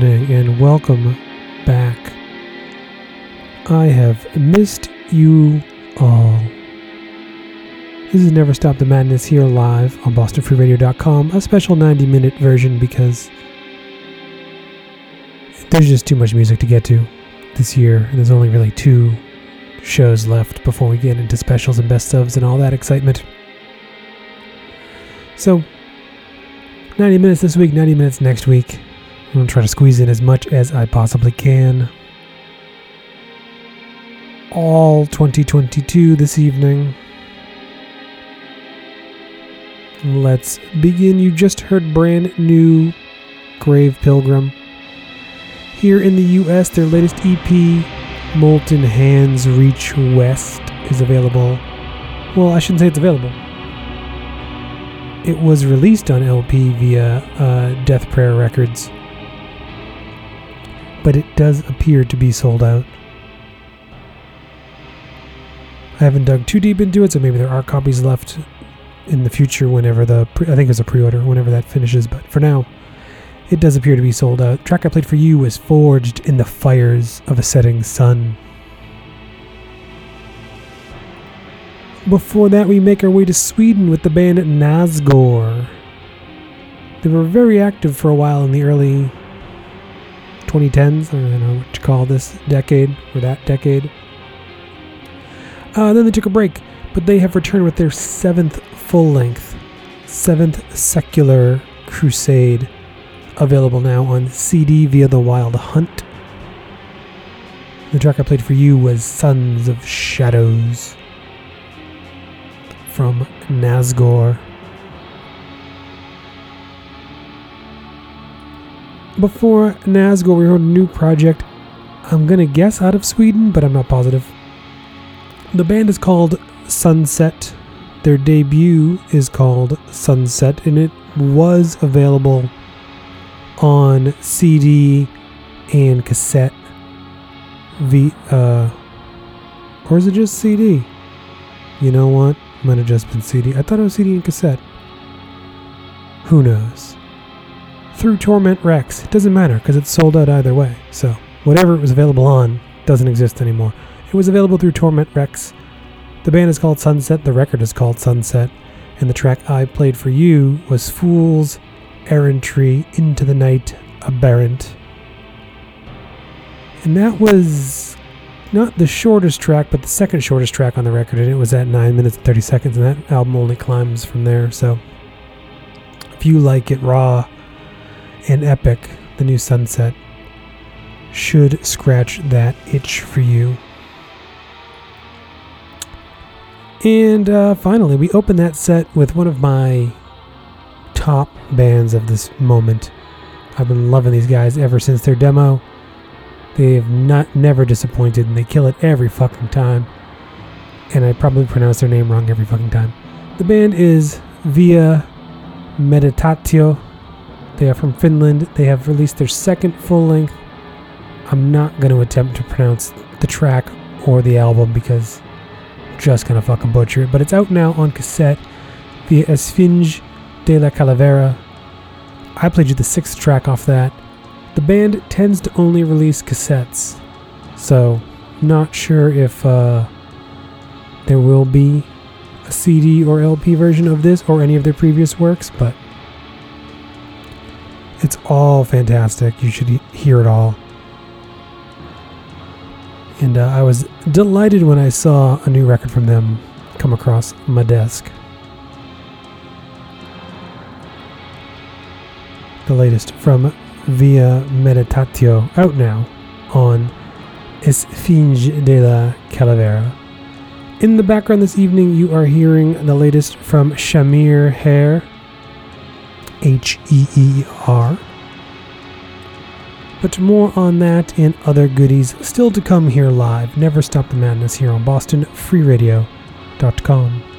and welcome back. I have missed you all. This is Never Stop the Madness here live on BostonFreeRadio.com, a special 90 minute version because there's just too much music to get to this year, and there's only really two shows left before we get into specials and best ofs and all that excitement. So, 90 minutes this week, 90 minutes next week. I'm going to try to squeeze in as much as I possibly can. All 2022 this evening. Let's begin. You just heard brand new Grave Pilgrim. Here in the US, their latest EP, Molten Hands Reach West, is available. Well, I shouldn't say it's available it was released on LP via uh, Death Prayer Records, but it does appear to be sold out. I haven't dug too deep into it, so maybe there are copies left in the future whenever the pre- I think it's a pre-order whenever that finishes. But for now, it does appear to be sold out. The track I played for you was "Forged in the Fires of a Setting Sun." Before that, we make our way to Sweden with the band Nazgor. They were very active for a while in the early 2010s. I don't know what you call this decade or that decade. Uh, then they took a break, but they have returned with their seventh full length, seventh secular crusade, available now on CD via The Wild Hunt. The track I played for you was Sons of Shadows from Nazgor. Before Nazgor, we heard a new project. I'm gonna guess out of Sweden, but I'm not positive. The band is called Sunset. Their debut is called Sunset, and it was available on CD and cassette. V, uh, or is it just CD? You know what? Might have just been CD. I thought it was CD and cassette. Who knows? Through Torment Rex. It doesn't matter because it's sold out either way. So whatever it was available on doesn't exist anymore. It was available through Torment Rex. The band is called Sunset. The record is called Sunset. And the track I played for you was Fool's Errantry Into the Night Aberrant. And that was not the shortest track, but the second shortest track on the record, and it was at 9 minutes and 30 seconds, and that album only climbs from there. So, if you like it raw and epic, the new Sunset should scratch that itch for you. And uh, finally, we open that set with one of my top bands of this moment. I've been loving these guys ever since their demo. They've not never disappointed, and they kill it every fucking time. And I probably pronounce their name wrong every fucking time. The band is Via Meditatio. They are from Finland. They have released their second full length. I'm not going to attempt to pronounce the track or the album because I'm just going to fucking butcher it. But it's out now on cassette via Esfinge de la Calavera. I played you the sixth track off that. The band tends to only release cassettes, so not sure if uh, there will be a CD or LP version of this or any of their previous works, but it's all fantastic. You should hear it all. And uh, I was delighted when I saw a new record from them come across my desk. The latest from via Meditatio, out now on Esfinge de la Calavera. In the background this evening, you are hearing the latest from Shamir Heer, H E E R. But more on that and other goodies still to come here live. Never Stop the Madness here on BostonFreeRadio.com.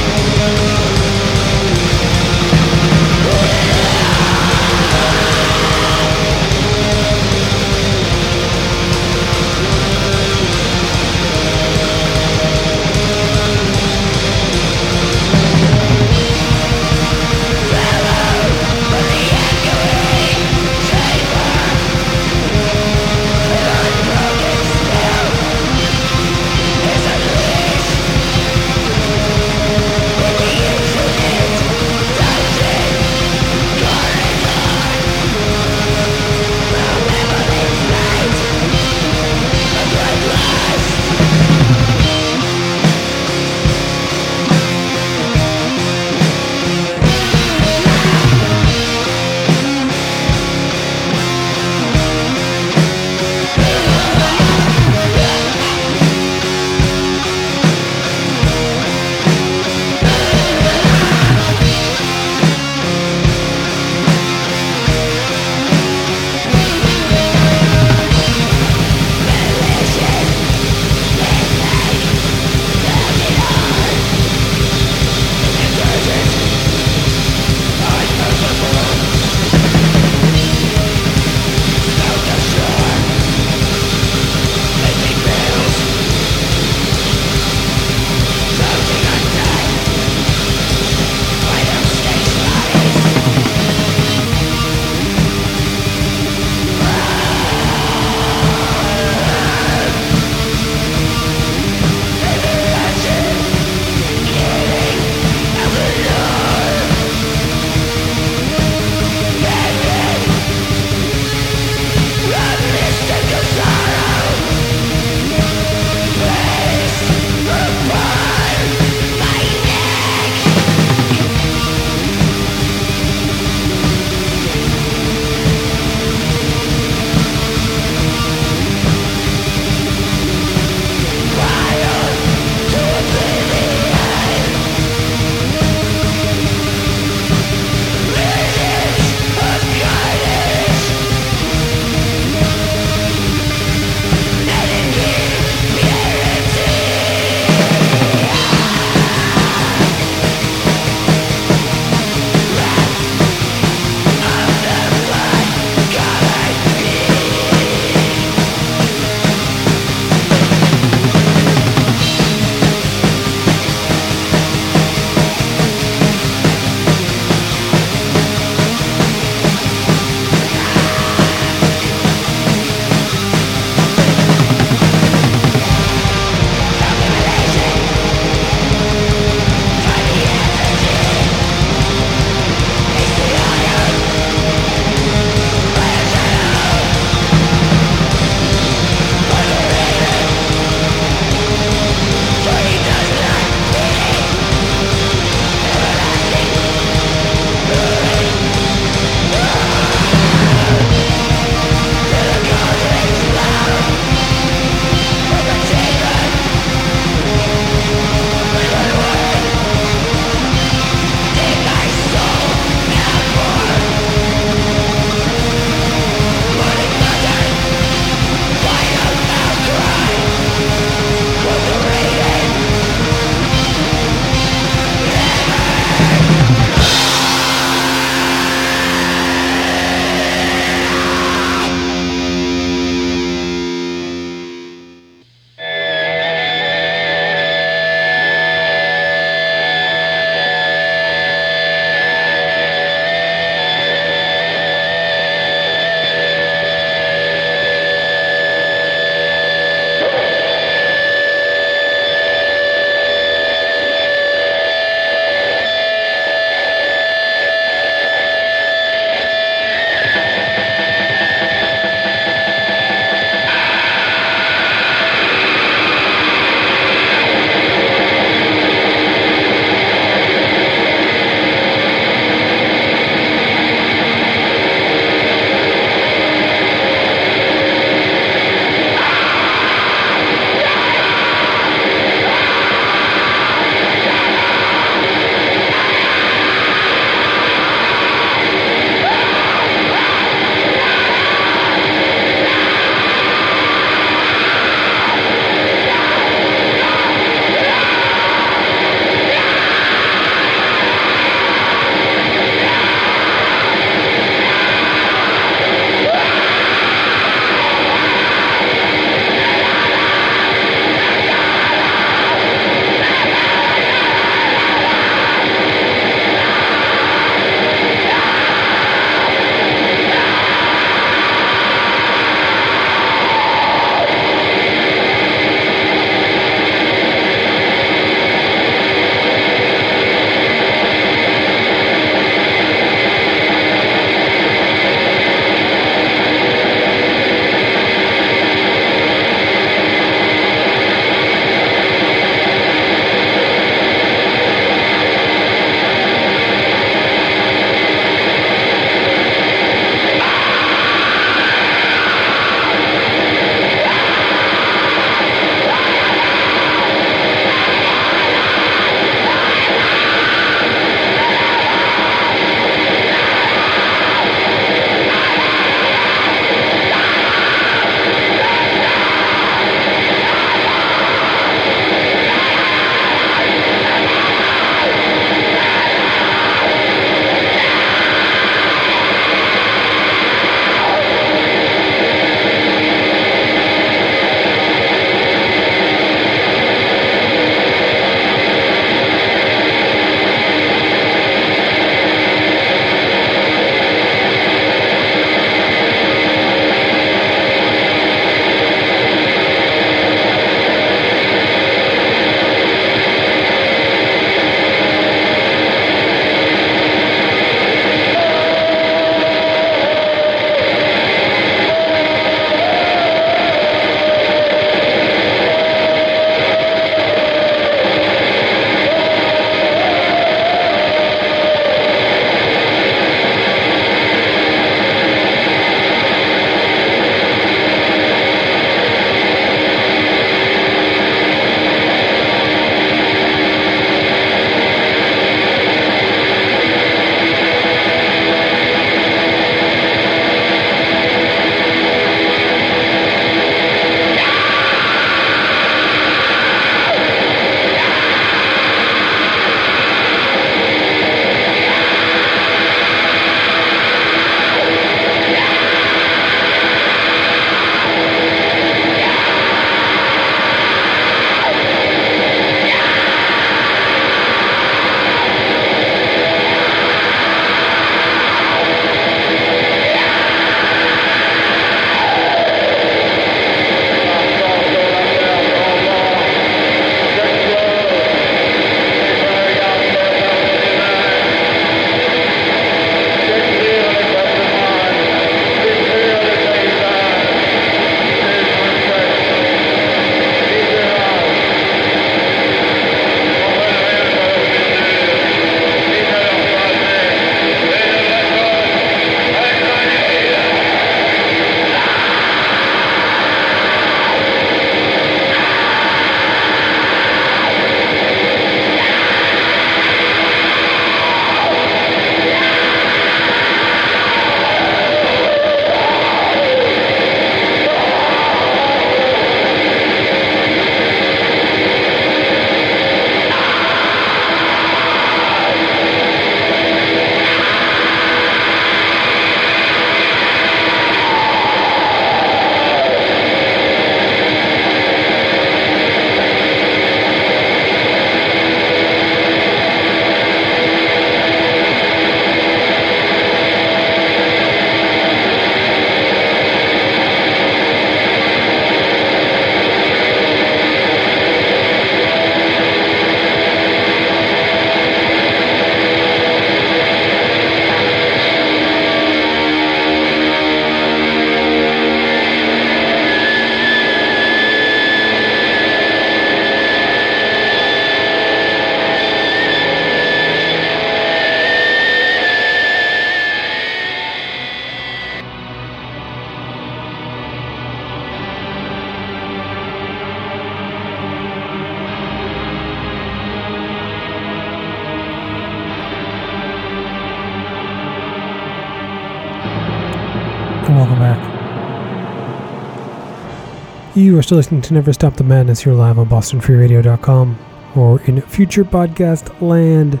still listening to Never Stop the Madness here live on BostonFreeRadio.com or in future podcast land.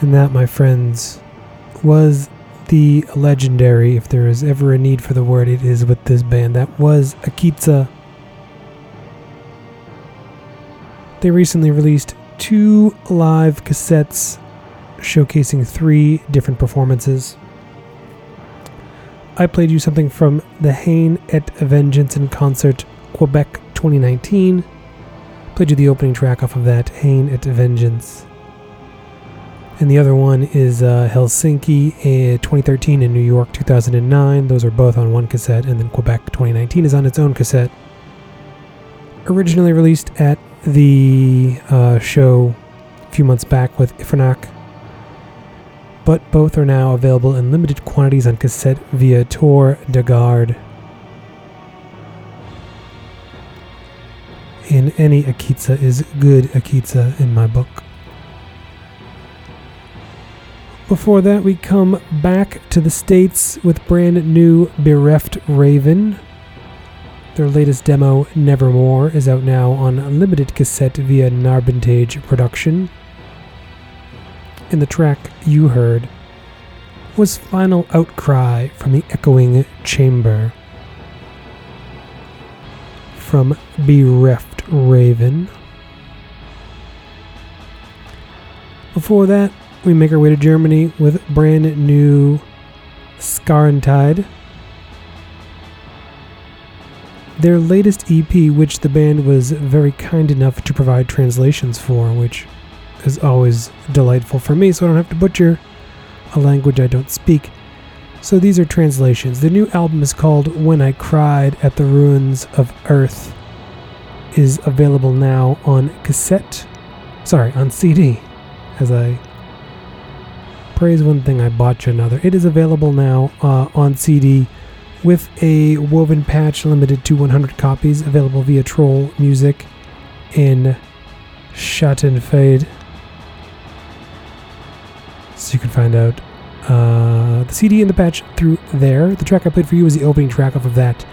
And that, my friends, was the legendary, if there is ever a need for the word, it is with this band. That was Akitsa. They recently released two live cassettes showcasing three different performances. I played you something from the Haine et Vengeance in Concert Quebec 2019. Played you the opening track off of that, Haine et Vengeance. And the other one is uh, Helsinki uh, 2013 and New York 2009. Those are both on one cassette, and then Quebec 2019 is on its own cassette. Originally released at the uh, show a few months back with Ifernach but both are now available in limited quantities on cassette via Tour de Garde. In any Akitsa is good Akitsa in my book. Before that, we come back to the States with brand new Bereft Raven. Their latest demo, Nevermore, is out now on limited cassette via Narbontage Production the track you heard was Final Outcry from the Echoing Chamber. From Bereft Raven. Before that, we make our way to Germany with brand new Skarntide. Their latest EP, which the band was very kind enough to provide translations for, which is always delightful for me, so I don't have to butcher a language I don't speak. So these are translations. The new album is called When I Cried at the Ruins of Earth. Is available now on cassette. Sorry, on CD. As I praise one thing, I botch another. It is available now uh, on CD with a woven patch limited to 100 copies, available via Troll Music in Schadenfreude so you can find out uh, the CD and the patch through there. The track I played for you was the opening track off of that,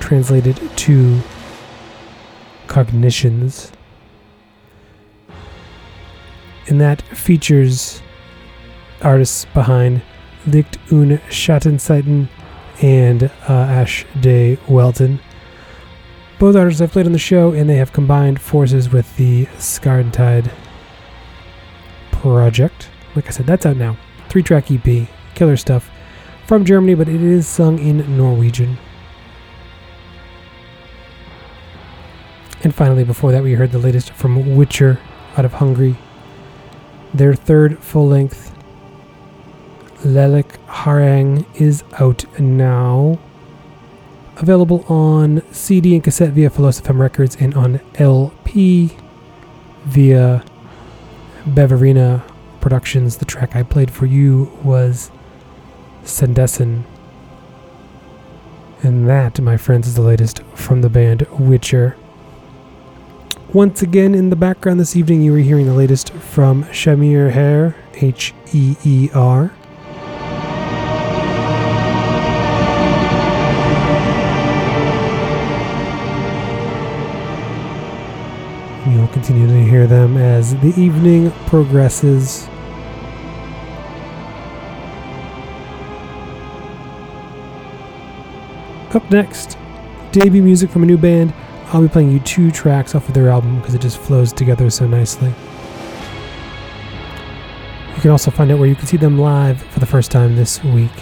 translated to Cognitions. And that features artists behind Licht und Schattenseiten and uh, Ash Day Welton. Both artists I've played on the show, and they have combined forces with the Skarntide project. Like I said, that's out now. Three track EP, killer stuff from Germany, but it is sung in Norwegian. And finally, before that, we heard the latest from Witcher out of Hungary. Their third full length, Lelik Harang, is out now. Available on CD and cassette via Philosophem Records and on LP via Beverina Productions. The track I played for you was Sendesen. And that, my friends, is the latest from the band Witcher. Once again, in the background this evening, you were hearing the latest from Shamir Heer, H E E R. You'll continue to hear them as the evening progresses. Up next, debut music from a new band. I'll be playing you two tracks off of their album because it just flows together so nicely. You can also find out where you can see them live for the first time this week.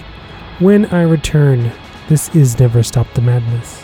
When I return, this is Never Stop the Madness.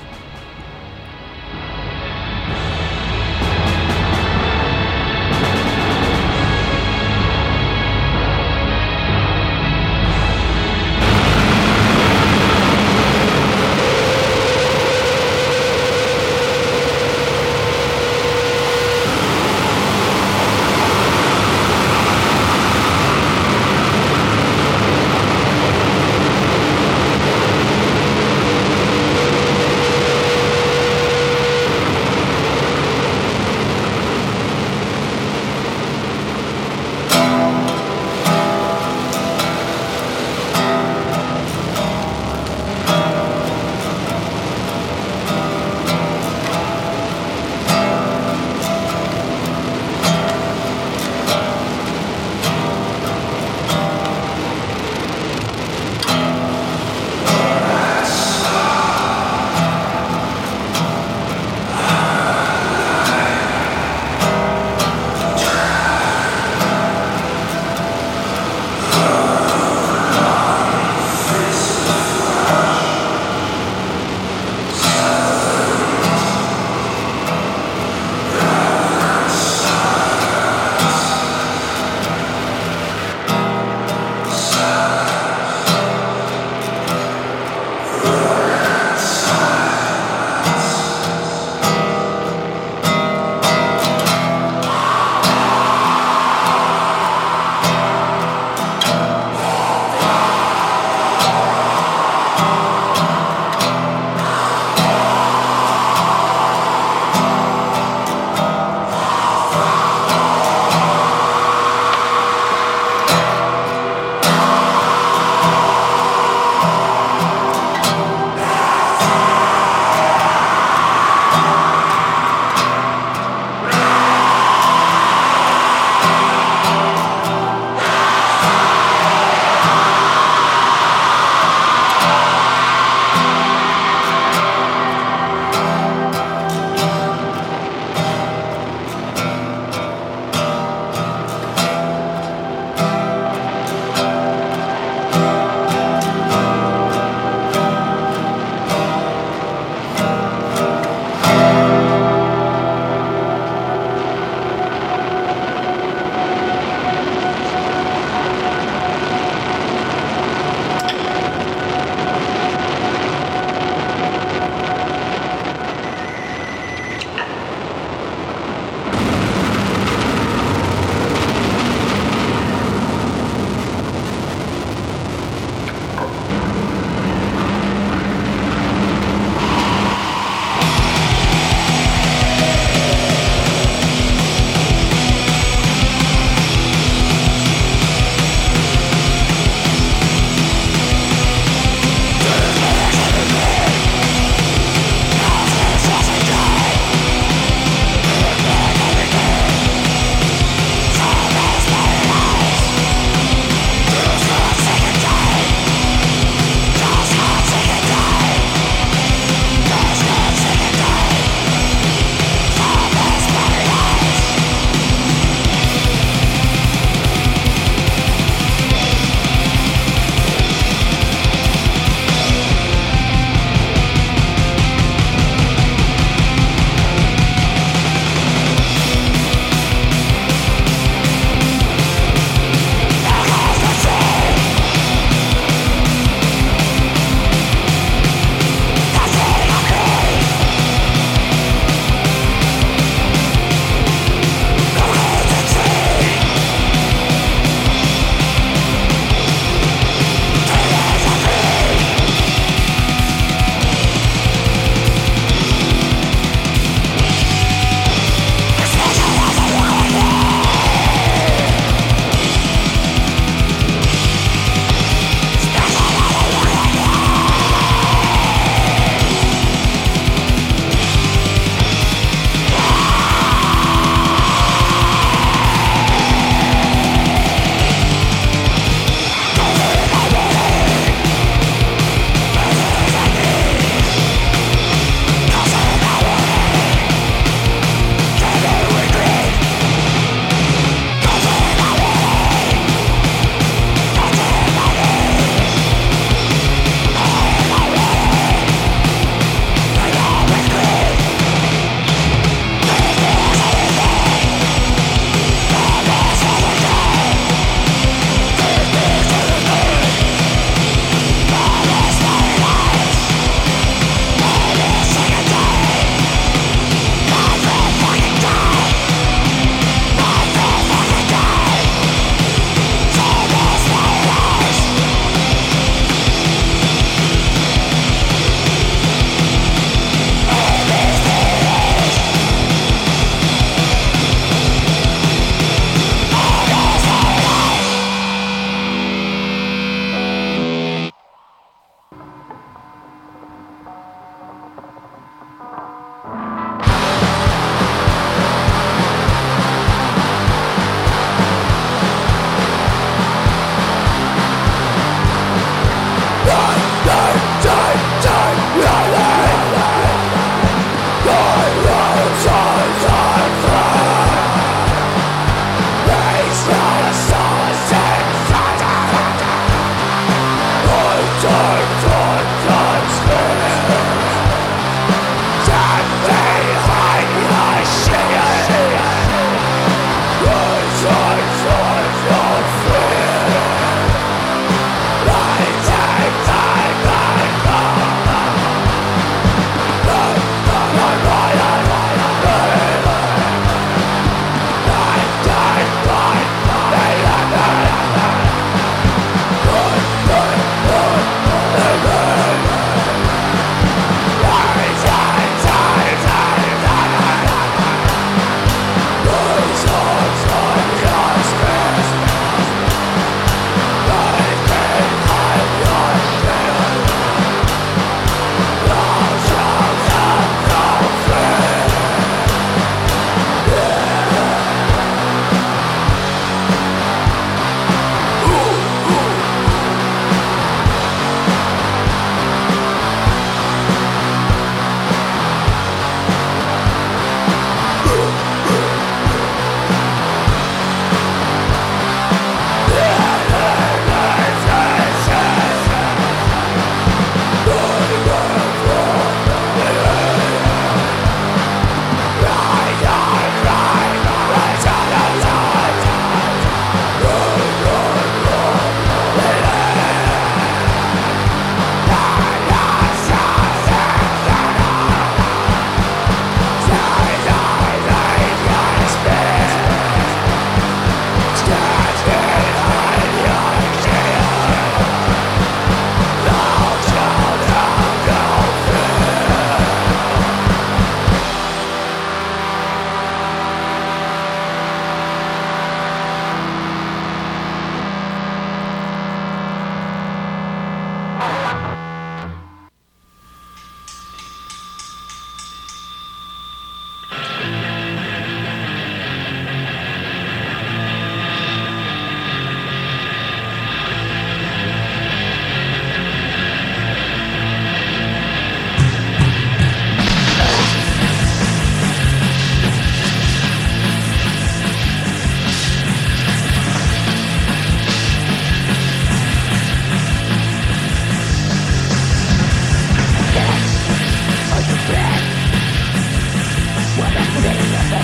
The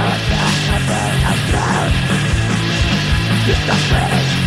earth is o a cloud It's the bridge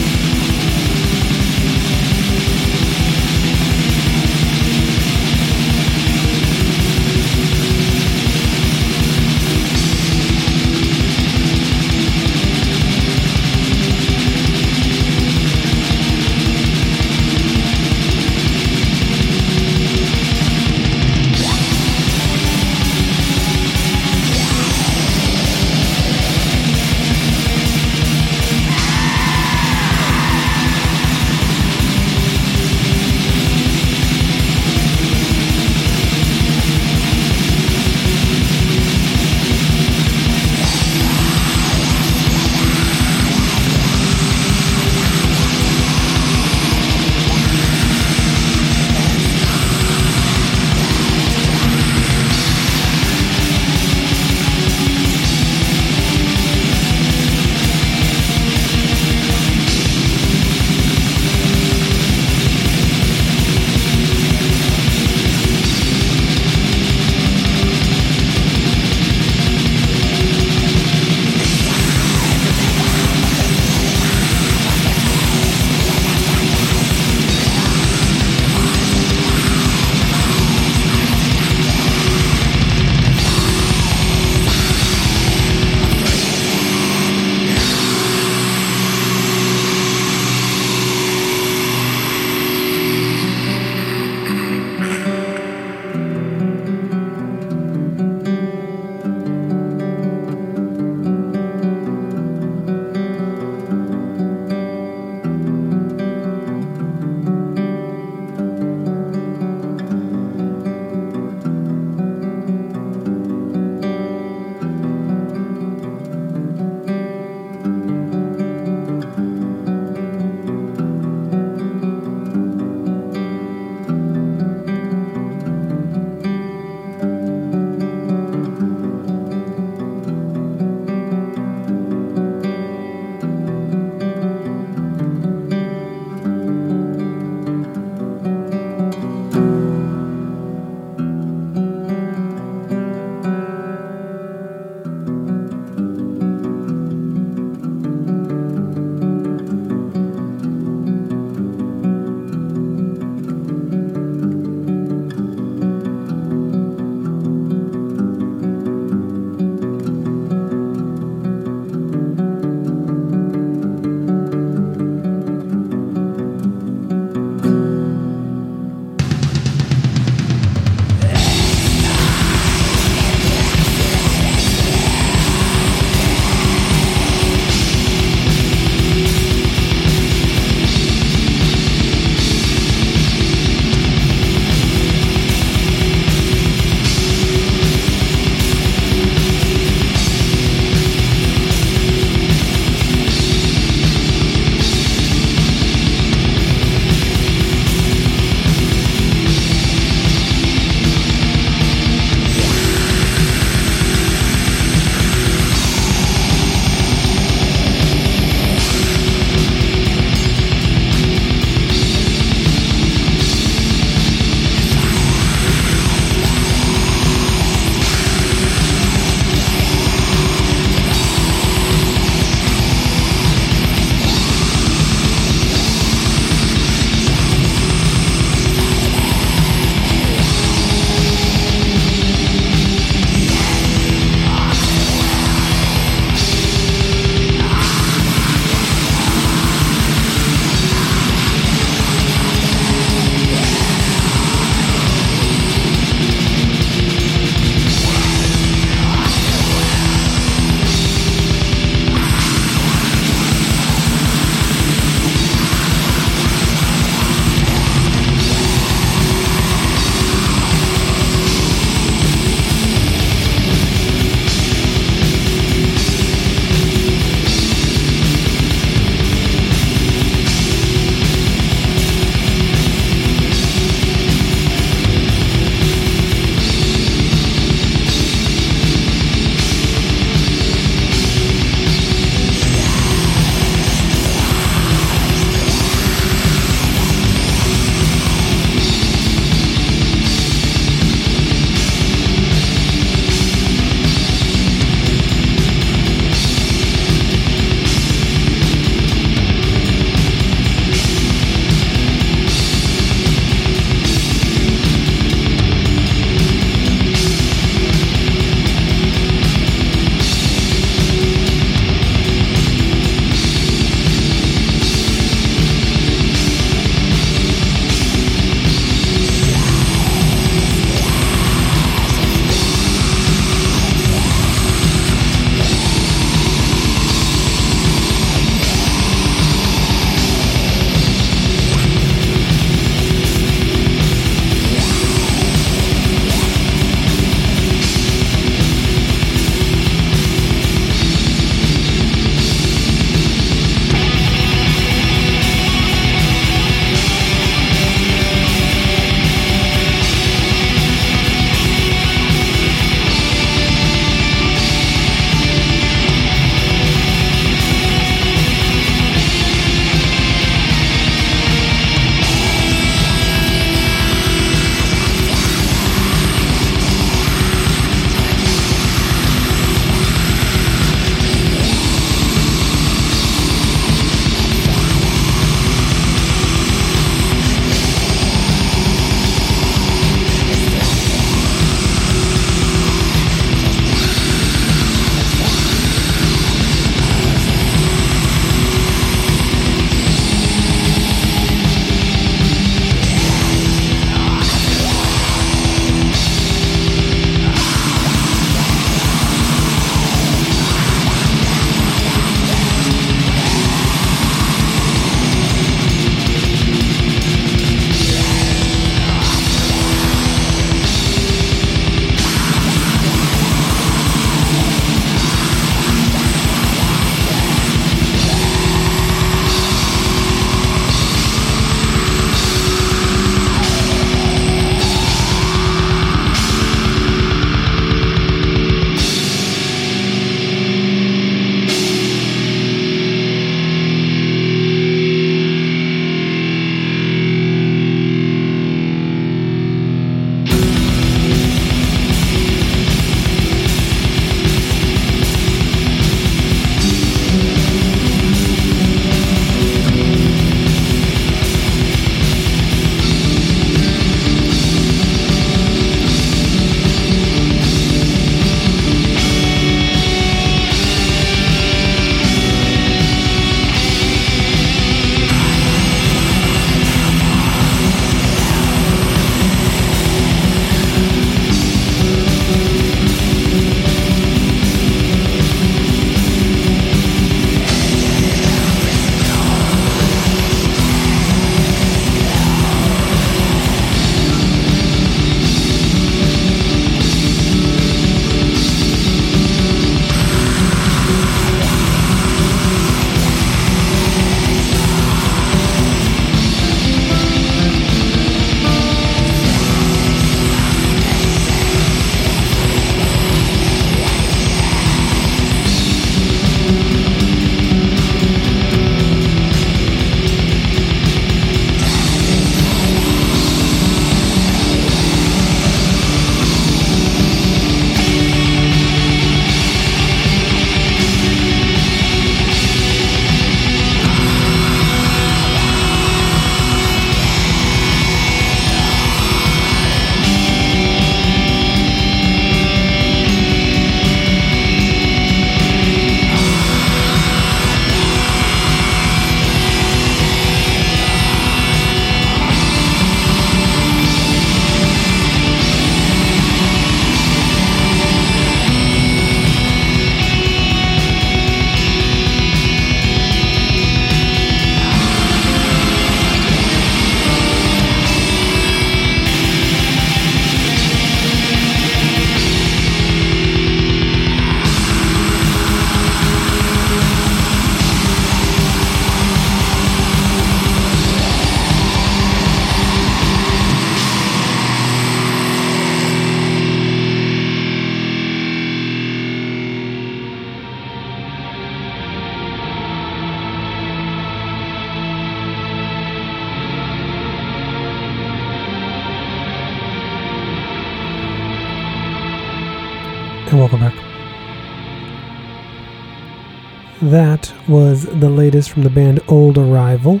was the latest from the band Old Arrival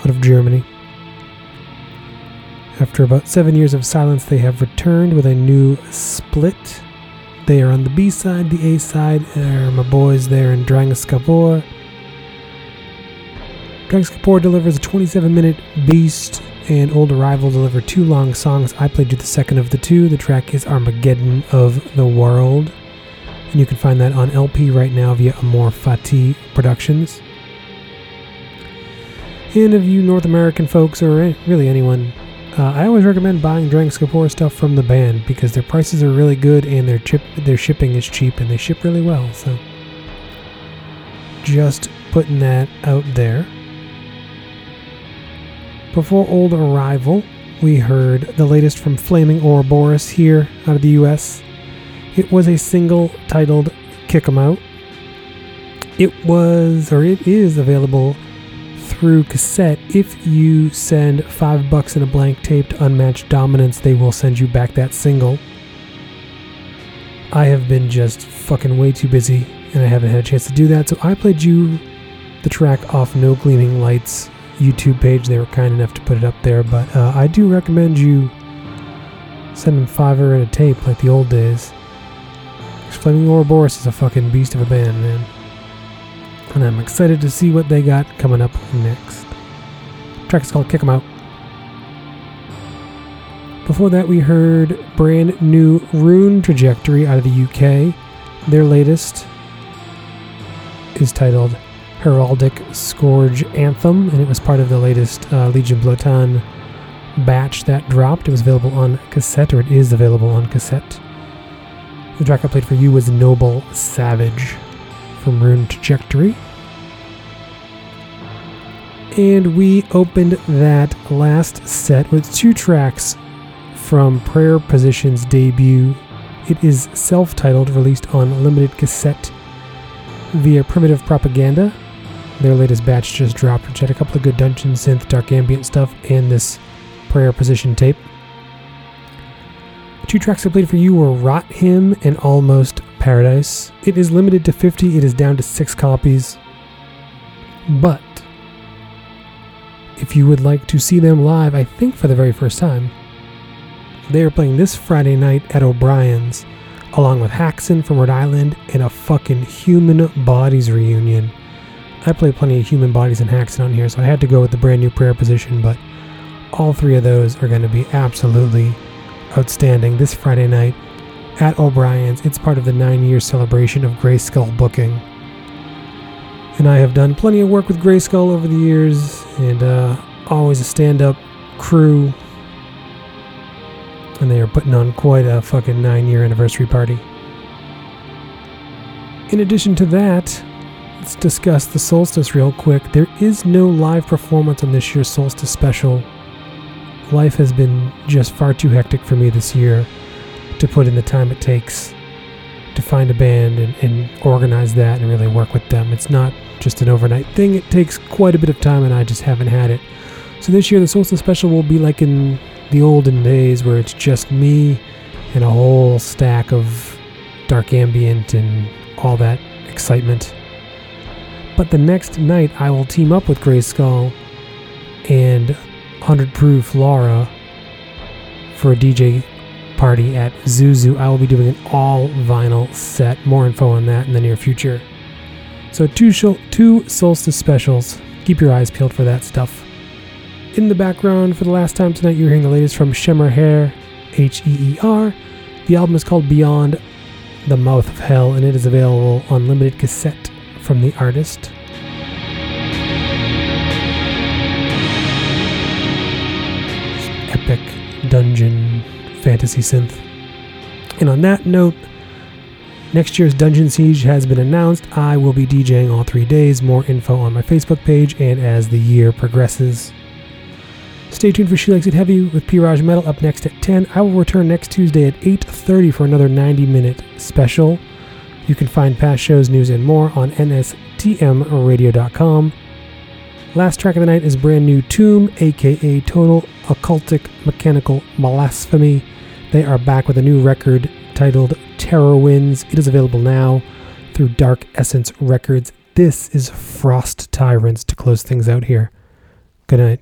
out of Germany. After about seven years of silence, they have returned with a new split. They are on the B side, the A side are my boys there in Drangaskapor. Drangaskapor delivers a 27 minute beast, and Old Arrival deliver two long songs. I played you the second of the two. The track is Armageddon of the World and you can find that on LP right now via Amor Fati Productions. And of you North American folks, or really anyone, uh, I always recommend buying Drangaskapor stuff from the band because their prices are really good and their chip their shipping is cheap and they ship really well. So just putting that out there. Before Old Arrival, we heard the latest from Flaming Ouroboros here out of the US. It was a single titled Kick 'em Out. It was, or it is available through cassette. If you send five bucks in a blank tape to Unmatched Dominance, they will send you back that single. I have been just fucking way too busy and I haven't had a chance to do that, so I played you the track off No Gleaming Lights YouTube page. They were kind enough to put it up there, but uh, I do recommend you send them fiver in a tape like the old days. Flaming Ouroboros is a fucking beast of a band, man. And I'm excited to see what they got coming up next. The track is called Kick 'em Out. Before that, we heard brand new Rune Trajectory out of the UK. Their latest is titled Heraldic Scourge Anthem, and it was part of the latest uh, Legion Blotan batch that dropped. It was available on cassette, or it is available on cassette. The track I played for you was Noble Savage from Rune Trajectory. And we opened that last set with two tracks from Prayer Position's debut. It is self titled, released on limited cassette via Primitive Propaganda. Their latest batch just dropped, which had a couple of good dungeon synth, dark ambient stuff, and this Prayer Position tape. Two tracks I played for you were Rot Him and Almost Paradise. It is limited to 50, it is down to 6 copies. But if you would like to see them live, I think for the very first time, they are playing this Friday night at O'Brien's, along with Haxon from Rhode Island and a fucking Human Bodies reunion. I play plenty of Human Bodies and Haxon on here, so I had to go with the brand new prayer position, but all three of those are going to be absolutely outstanding this Friday night at O'Brien's. It's part of the nine year celebration of Grayskull booking. And I have done plenty of work with Grayskull over the years, and uh, always a stand up crew. And they are putting on quite a fucking nine year anniversary party. In addition to that, let's discuss the solstice real quick. There is no live performance on this year's solstice special life has been just far too hectic for me this year to put in the time it takes to find a band and, and, organize that and really work with them. It's not just an overnight thing, it takes quite a bit of time, and I just haven't had it. So this year, the Solstice Special will be like in the olden days where it's just me and a whole stack of dark ambient and all that excitement. But the next night, I will team up with Gray Skull and 100 Proof Laura for a DJ party at Zuzu. I will be doing an all vinyl set. More info on that in the near future. So, two, two Solstice specials. Keep your eyes peeled for that stuff. In the background, for the last time tonight, you're hearing the latest from Shimmer Heer, H E E R. The album is called Beyond the Mouth of Hell, and it is available on limited cassette from the artist. Dungeon fantasy synth. And on that note, next year's Dungeon Siege has been announced. I will be DJing all three days. More info on my Facebook page and as the year progresses. Stay tuned for She Likes It Heavy with P. Raj Metal up next at 10. I will return next Tuesday at 8.30 for another 90-minute special. You can find past shows, news, and more on nstmradio.com. Last track of the night is brand new Tomb, aka Total Occultic Mechanical Blasphemy. They are back with a new record titled Terror Winds. It is available now through Dark Essence Records. This is Frost Tyrants to close things out here. Good night.